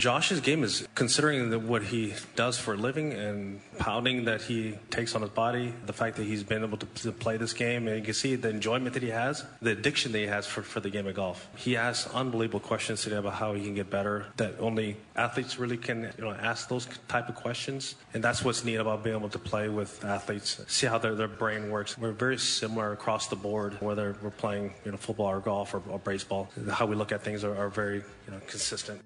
Josh's game is considering the, what he does for a living and pounding that he takes on his body, the fact that he's been able to, to, play this game, and you can see the enjoyment that he has, the addiction that he has for, for the game of golf. He asks unbelievable questions today about how he can get better that only athletes really can you know, ask those type of questions. And that's what's neat about being able to play with athletes, see how their, their brain works. We're very similar across the board, whether we're playing you know, football or golf or, or baseball. How we look at things are, are very you know, consistent.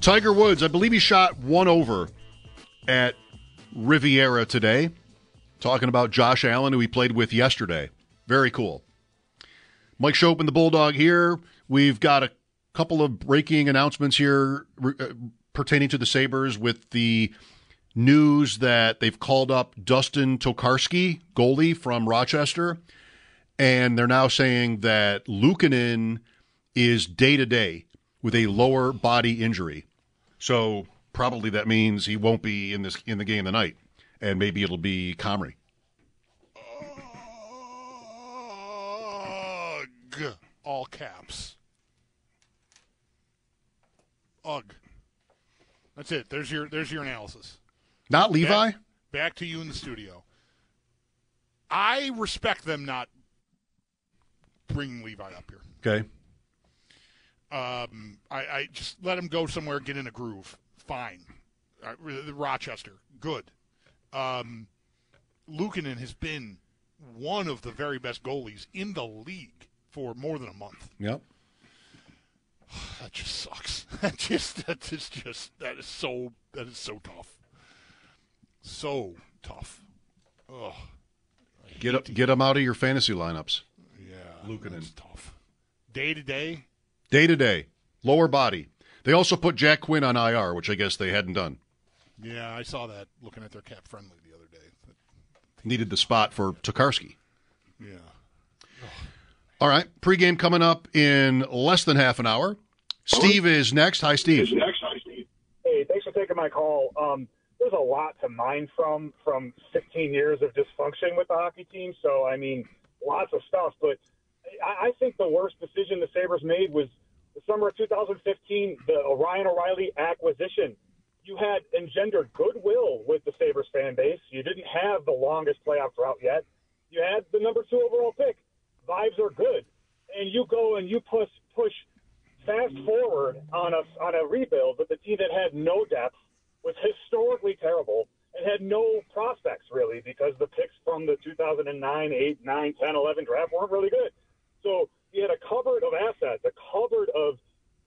Tiger Woods, I believe he shot one over at Riviera today. Talking about Josh Allen, who he played with yesterday. Very cool. Mike Schopp and the Bulldog here. We've got a couple of breaking announcements here uh, pertaining to the Sabres with the news that they've called up Dustin Tokarski, goalie from Rochester, and they're now saying that Luukkonen is day to day with a lower body injury. So probably that means he won't be in this in the game tonight, and maybe it'll be Comrie. Ugh, all caps. Ugh. That's it. There's your there's your analysis. Not Levi. Back, back to you in the studio. I respect them not bringing Levi up here. Okay. Um, I, I, just let him go somewhere, get in a groove. Fine. Uh, Rochester, good. Um, Luukkonen has been one of the very best goalies in the league for more than a month. Yep. That just sucks. That just that is just that is so that is so tough. So tough. Ugh. Get up, get him out of your fantasy lineups. Yeah, Luukkonen. tough. Day to day, Day to day, lower body. They also put Jack Quinn on IR, which I guess they hadn't done. Yeah, I saw that looking at their cap friendly the other day. Needed the spot for Tokarski. Yeah. All right, pregame coming up in less than half an hour. Steve is next. Hi, Steve. Hey, thanks for taking my call. Um, there's a lot to mine from from 15 years of dysfunction with the hockey team. So I mean, lots of stuff. But I, I think the worst decision the Sabres made was the summer of 2015, the Ryan O'Reilly acquisition. You had engendered goodwill with the Sabres fan base. You didn't have the longest playoff drought yet. You had the number two overall pick. Vibes are good, and you go and you push push fast forward on a on a rebuild with a team that had no depth, was historically terrible, and had no prospects really because the picks from the 2009, 8, 9, 10, 11 draft weren't really good. So you had a cupboard of assets, a cupboard of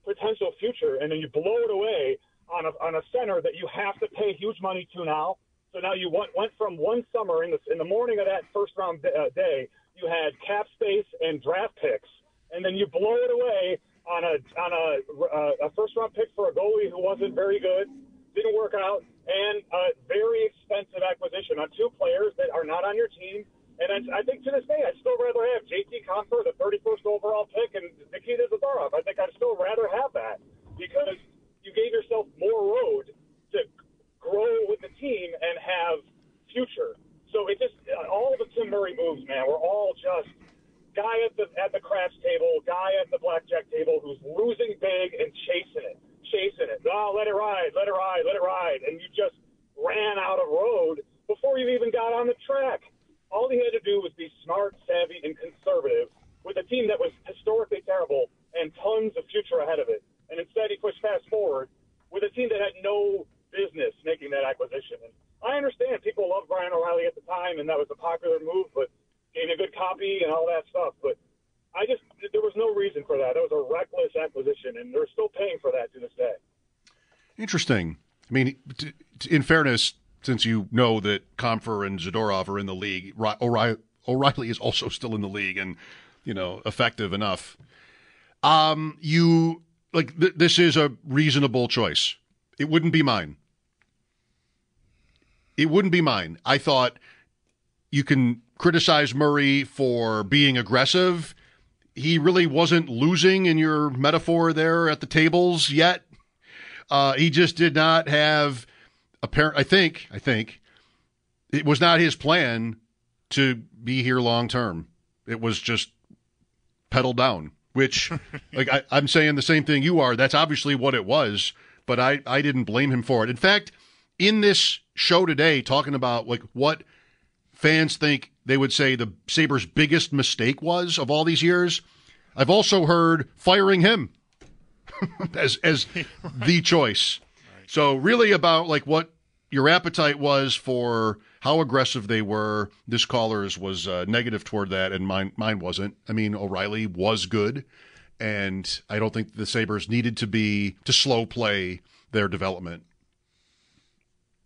potential future, and then you blow it away on a on a center that you have to pay huge money to now. So now you went went from one summer in the in the morning of that first round uh, day, you had cap space and draft picks, and then you blow it away on a on a, uh, a first round pick for a goalie who wasn't very good, didn't work out, and a very expensive acquisition on two players that are not on your team. And I, I think to this day, I'd still rather have JT Compher, the 31st overall pick, and Nikita Zadorov. I think I'd still rather have that because you gave yourself more road to grow with the team and have future. So it just all the Tim Murray moves, man, were all just guy at the at the craps table, guy at the blackjack table who's losing big and chasing it, chasing it. Oh, let it ride, let it ride, let it ride, and you just ran out of road before you even got on the track. All he had to do was be smart, savvy, and conservative with a team that was historically terrible and tons of future ahead of it. And instead, he pushed fast forward with a team that had no business making that acquisition. And I understand people loved Brian O'Reilly at the time, and that was a popular move, but gave a good copy and all that stuff. But I just there was no reason for that. That was a reckless acquisition, and they're still paying for that to this day. Interesting. I mean, in fairness, since you know that Compher and Zadorov are in the league, O'Reilly, O'Reilly is also still in the league and you know effective enough. Um, you like th- this is a reasonable choice. It wouldn't be mine. It wouldn't be mine. I thought you can criticize Murray for being aggressive. He really wasn't losing in your metaphor there at the tables yet. Uh, he just did not have apparent. I think. I think it was not his plan to be here long term. It was just pedal down. Which, like I, I'm saying the same thing you are. That's obviously what it was. But I, I didn't blame him for it. In fact, in this show today, talking about like what fans think they would say the Sabres biggest mistake was of all these years. I've also heard firing him as as the choice. So really about like what your appetite was for how aggressive they were. This caller's was uh, negative toward that, and mine mine wasn't. I mean, O'Reilly was good, and I don't think the Sabres needed to be to slow play their development.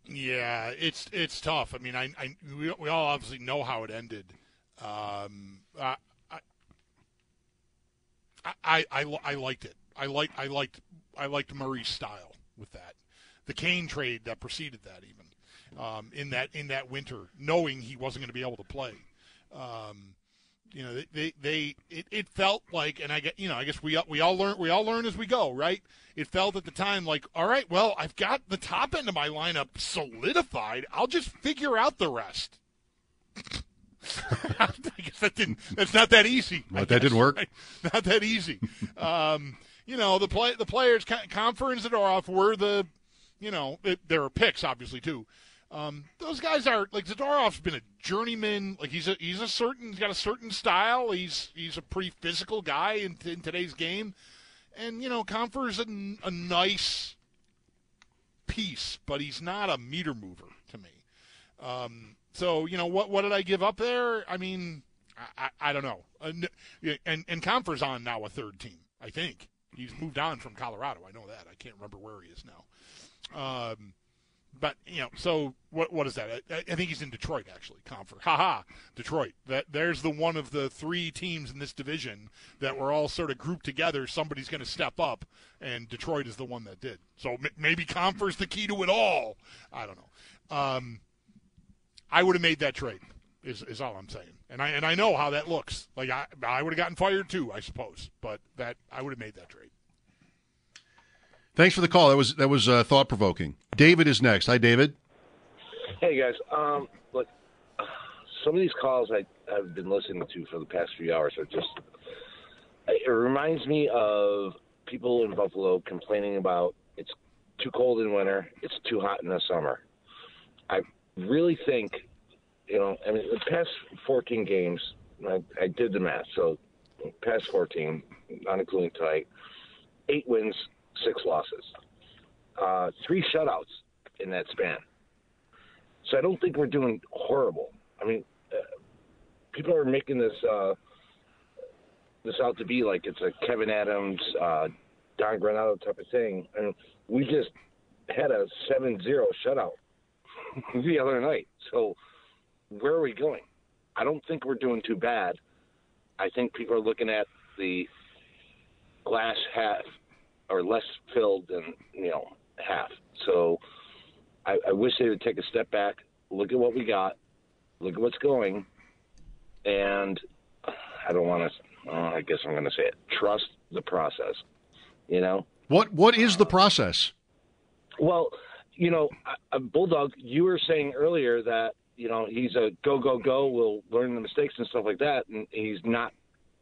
Yeah, it's it's tough. I mean, I, I we, we all obviously know how it ended. Um, I, I, I, I, I liked it. I like I liked I liked Murray's style with that. The Kane trade that preceded that even um, in that in that winter, knowing he wasn't going to be able to play. Um, you know, they, they, they it, it felt like, and I get, you know, I guess we we all learn we all learn as we go, right? It felt at the time like, all right, well, I've got the top end of my lineup solidified. I'll just figure out the rest. I guess that didn't. That's not that easy. But that didn't work. Not that easy. um, you know, the play the players, Compher and Zadorov were the, you know, it, there are picks obviously too. Um, those guys are like Zadorov's been a journeyman. Like he's a he's a certain he's got a certain style. He's he's a pretty physical guy in, in today's game, and you know Compher's a, a nice piece, but he's not a meter mover to me. Um, so you know what what did I give up there? I mean, I, I, I don't know. And and Compher's on now a third team. I think he's moved on from Colorado. I know that. I can't remember where he is now. Um, but you know, so what? What is that? I, I think he's in Detroit actually. Compher, haha, Detroit. That there's the one of the three teams in this division that were all sort of grouped together. Somebody's going to step up, and Detroit is the one that did. So m- maybe Compher's the key to it all. I don't know. Um, I would have made that trade. Is, is all I'm saying, and I and I know how that looks. Like I I would have gotten fired too, I suppose, but that I would have made that trade. Thanks for the call. That was that was uh, thought provoking. David is next. Hi, David. Hey guys. Um, look, some of these calls I've been listening to for the past few hours are just. It reminds me of people in Buffalo complaining about it's too cold in winter, it's too hot in the summer. I really think, you know, I mean, the past 14 games, I, I did the math. So, past 14, not including tonight, eight wins, six losses, uh, three shutouts in that span. So I don't think we're doing horrible. I mean, uh, people are making this uh, this out to be like it's a Kevyn Adams, uh, Don Granato type of thing, and we just had a 7-0 shutout the other night. So where are we going? I don't think we're doing too bad. I think people are looking at the glass half or less filled than you know half. So I, I wish they would take a step back, look at what we got, look at what's going, and I don't want to. Uh, I guess I'm going to say it. Trust the process. You know what? What is the process? Well, you know, Bulldog. You were saying earlier that you know he's a go go go. We'll learn the mistakes and stuff like that, and he's not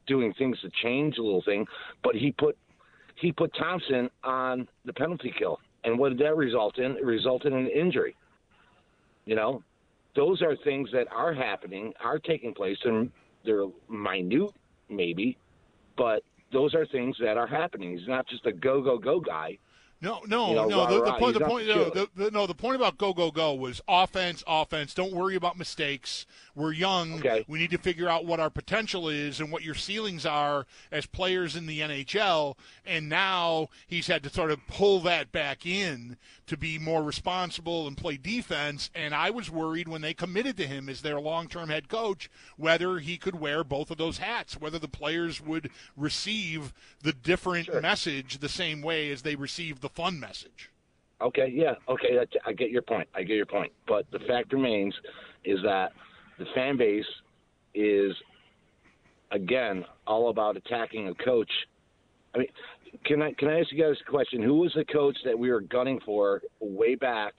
doing things to change a little thing. But he put he put Thompson on the penalty kill. And what did that result in? It resulted in an injury. You know, those are things that are happening, are taking place, and they're minute, maybe, but those are things that are happening. He's not just a go go go guy. No, no, You know, no. rah, The, the point, the point, no, the, the, no, the point about go, go, go was offense, offense. Don't worry about mistakes. We're young. Okay. We need to figure out what our potential is and what your ceilings are as players in the NHL. And now he's had to sort of pull that back in to be more responsible and play defense. And I was worried when they committed to him as their long-term head coach whether he could wear both of those hats, whether the players would receive the different message the same way as they receive the fun message. Okay, yeah, okay, that, I get your point. I get your point. But the fact remains is that the fan base is, again, all about attacking a coach. I mean, can I can I ask you guys a question? Who was the coach that we were gunning for way back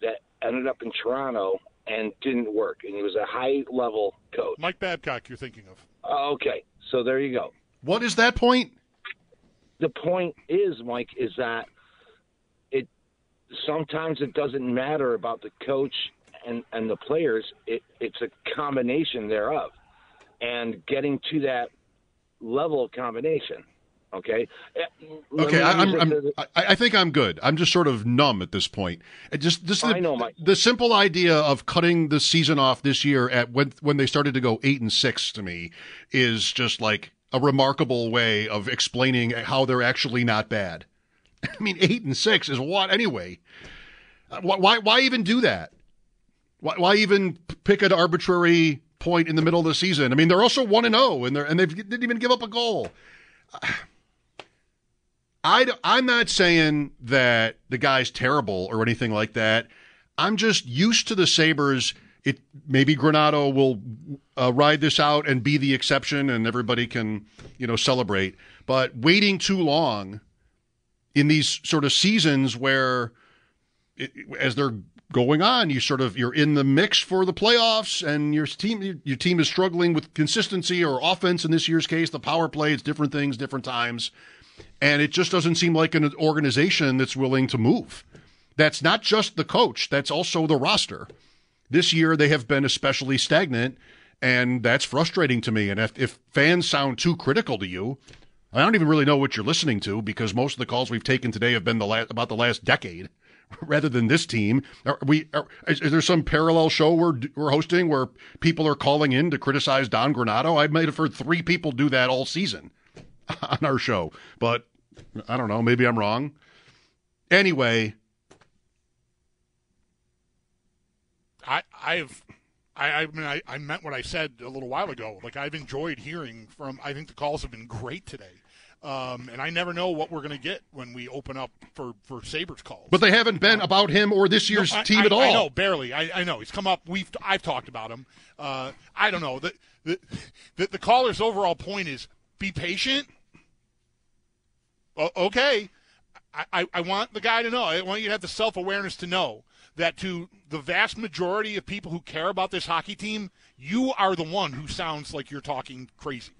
that ended up in Toronto and didn't work? And he was a high level coach. Mike Babcock, you're thinking of. Uh, Okay, so there you go. What is that point? The point is, Mike, is that it sometimes it doesn't matter about the coach and and the players. It it's a combination thereof, and getting to that level of combination. Okay. Eh, let Okay, I, I'm, I'm, this- I, I think I'm good. I'm just sort of numb at this point. It just this I the, know, the simple idea of cutting the season off this year at when when they started to go eight and six to me is just like a remarkable way of explaining how they're actually not bad. I mean, eight and six is what anyway. Uh, Why why, even do that? Why, why even pick an arbitrary point in the middle of the season? I mean, they're also one and zero, and they're and they didn't even give up a goal. I, am not saying that the guy's terrible or anything like that. I'm just used to the Sabres. It maybe Granato will uh, ride this out and be the exception, and everybody can you know celebrate. But waiting too long in these sort of seasons where, it, as they're going on, you sort of you're in the mix for the playoffs, and your team your team is struggling with consistency or offense. In this year's case, the power play, it's different things, different times and it just doesn't seem like an organization that's willing to move. That's not just the coach, that's also the roster. This year, they have been especially stagnant, and that's frustrating to me. And if, if fans sound too critical to you, I don't even really know what you're listening to because most of the calls we've taken today have been the last, about the last decade rather than this team. Are we are, is, is there some parallel show we're we're hosting where people are calling in to criticize Don Granato? I might have heard three people do that all season on our show, but I don't know. Maybe I'm wrong. Anyway, I, I've, I, I mean, I, I meant what I said a little while ago. Like I've enjoyed hearing from. I think the calls have been great today, um, and I never know what we're going to get when we open up for for Sabres calls. but they haven't been about him or this year's No, I- team I, at all. I know barely. I, I know he's come up. We've I've talked about him. Uh, I don't know. The, the the the caller's overall point is be patient. O- okay, I, I, I want the guy to know. I want you to have the self awareness to know that to the vast majority of people who care about this hockey team, you are the one who sounds like you're talking crazy.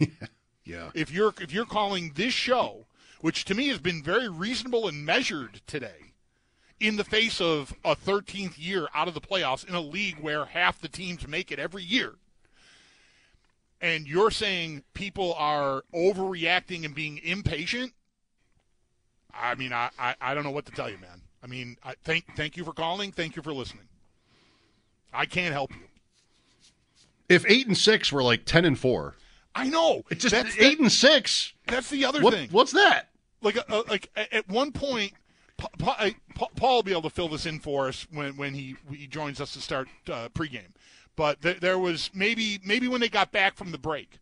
Yeah. If you're if you're calling this show, which to me has been very reasonable and measured today, in the face of a 13th year out of the playoffs in a league where half the teams make it every year, and you're saying people are overreacting and being impatient, I mean, I, I, I don't know what to tell you, man. I mean, I, thank thank you for calling. Thank you for listening. I can't help you. If eight and six were like ten and four, I know. it's just That's- eight and six. That's the other What, thing. what's that? like uh, uh, like at one point Pa- Pa- Pa- Paul will be able to fill this in for us when, when he he joins us to start uh, pregame. But th- there was maybe maybe when they got back from the break.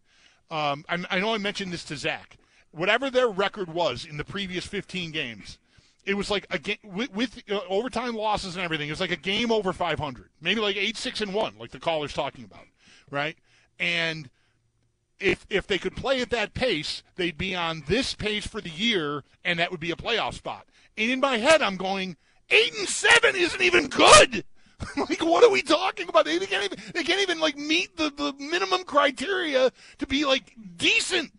Um, I, I know I mentioned this to Zach. Whatever their record was in the previous 15 games, it was like a game with, with uh, overtime losses and everything. It was like a game over 500, maybe like eight six and one, like the caller's talking about, right? And if if they could play at that pace, they'd be on this pace for the year, and that would be a playoff spot. And in my head, I'm going, eight and seven isn't even good. like, what are we talking about? They can't even they can't even like meet the, the minimum criteria to be like decent.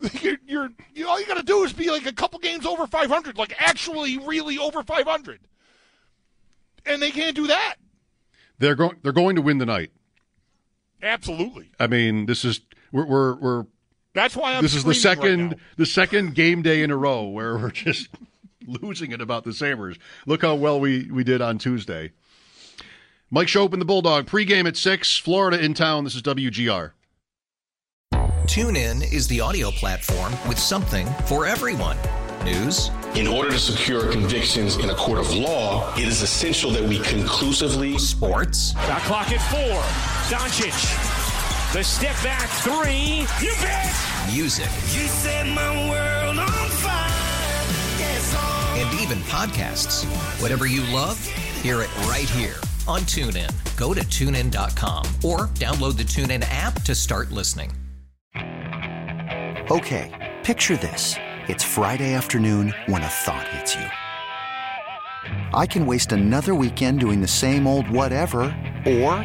You're, you're you, all you got to do is be like a couple games over 500, like actually really over 500, and they can't do that. They're going. They're going to win the night. Absolutely. I mean, this is we're we're, we're That's why I'm this is the screaming right second the second game day in a row where we're just losing it about the Sabres. Look how well we, we did on Tuesday. Mike Schopp and the Bulldog pregame at six. Florida in town. This is WGR. TuneIn is the audio platform with something for everyone. News, In order to secure convictions in a court of law, it is essential that we conclusively sports, Shot clock at four. Doncic. The step back three. You bet. music, You set my world on fire. Yes, and even podcasts. Whatever you love, hear it right here on TuneIn. Go to tunein.com or download the TuneIn app to start listening. Okay, picture this. It's Friday afternoon when a thought hits you. I can waste another weekend doing the same old whatever, or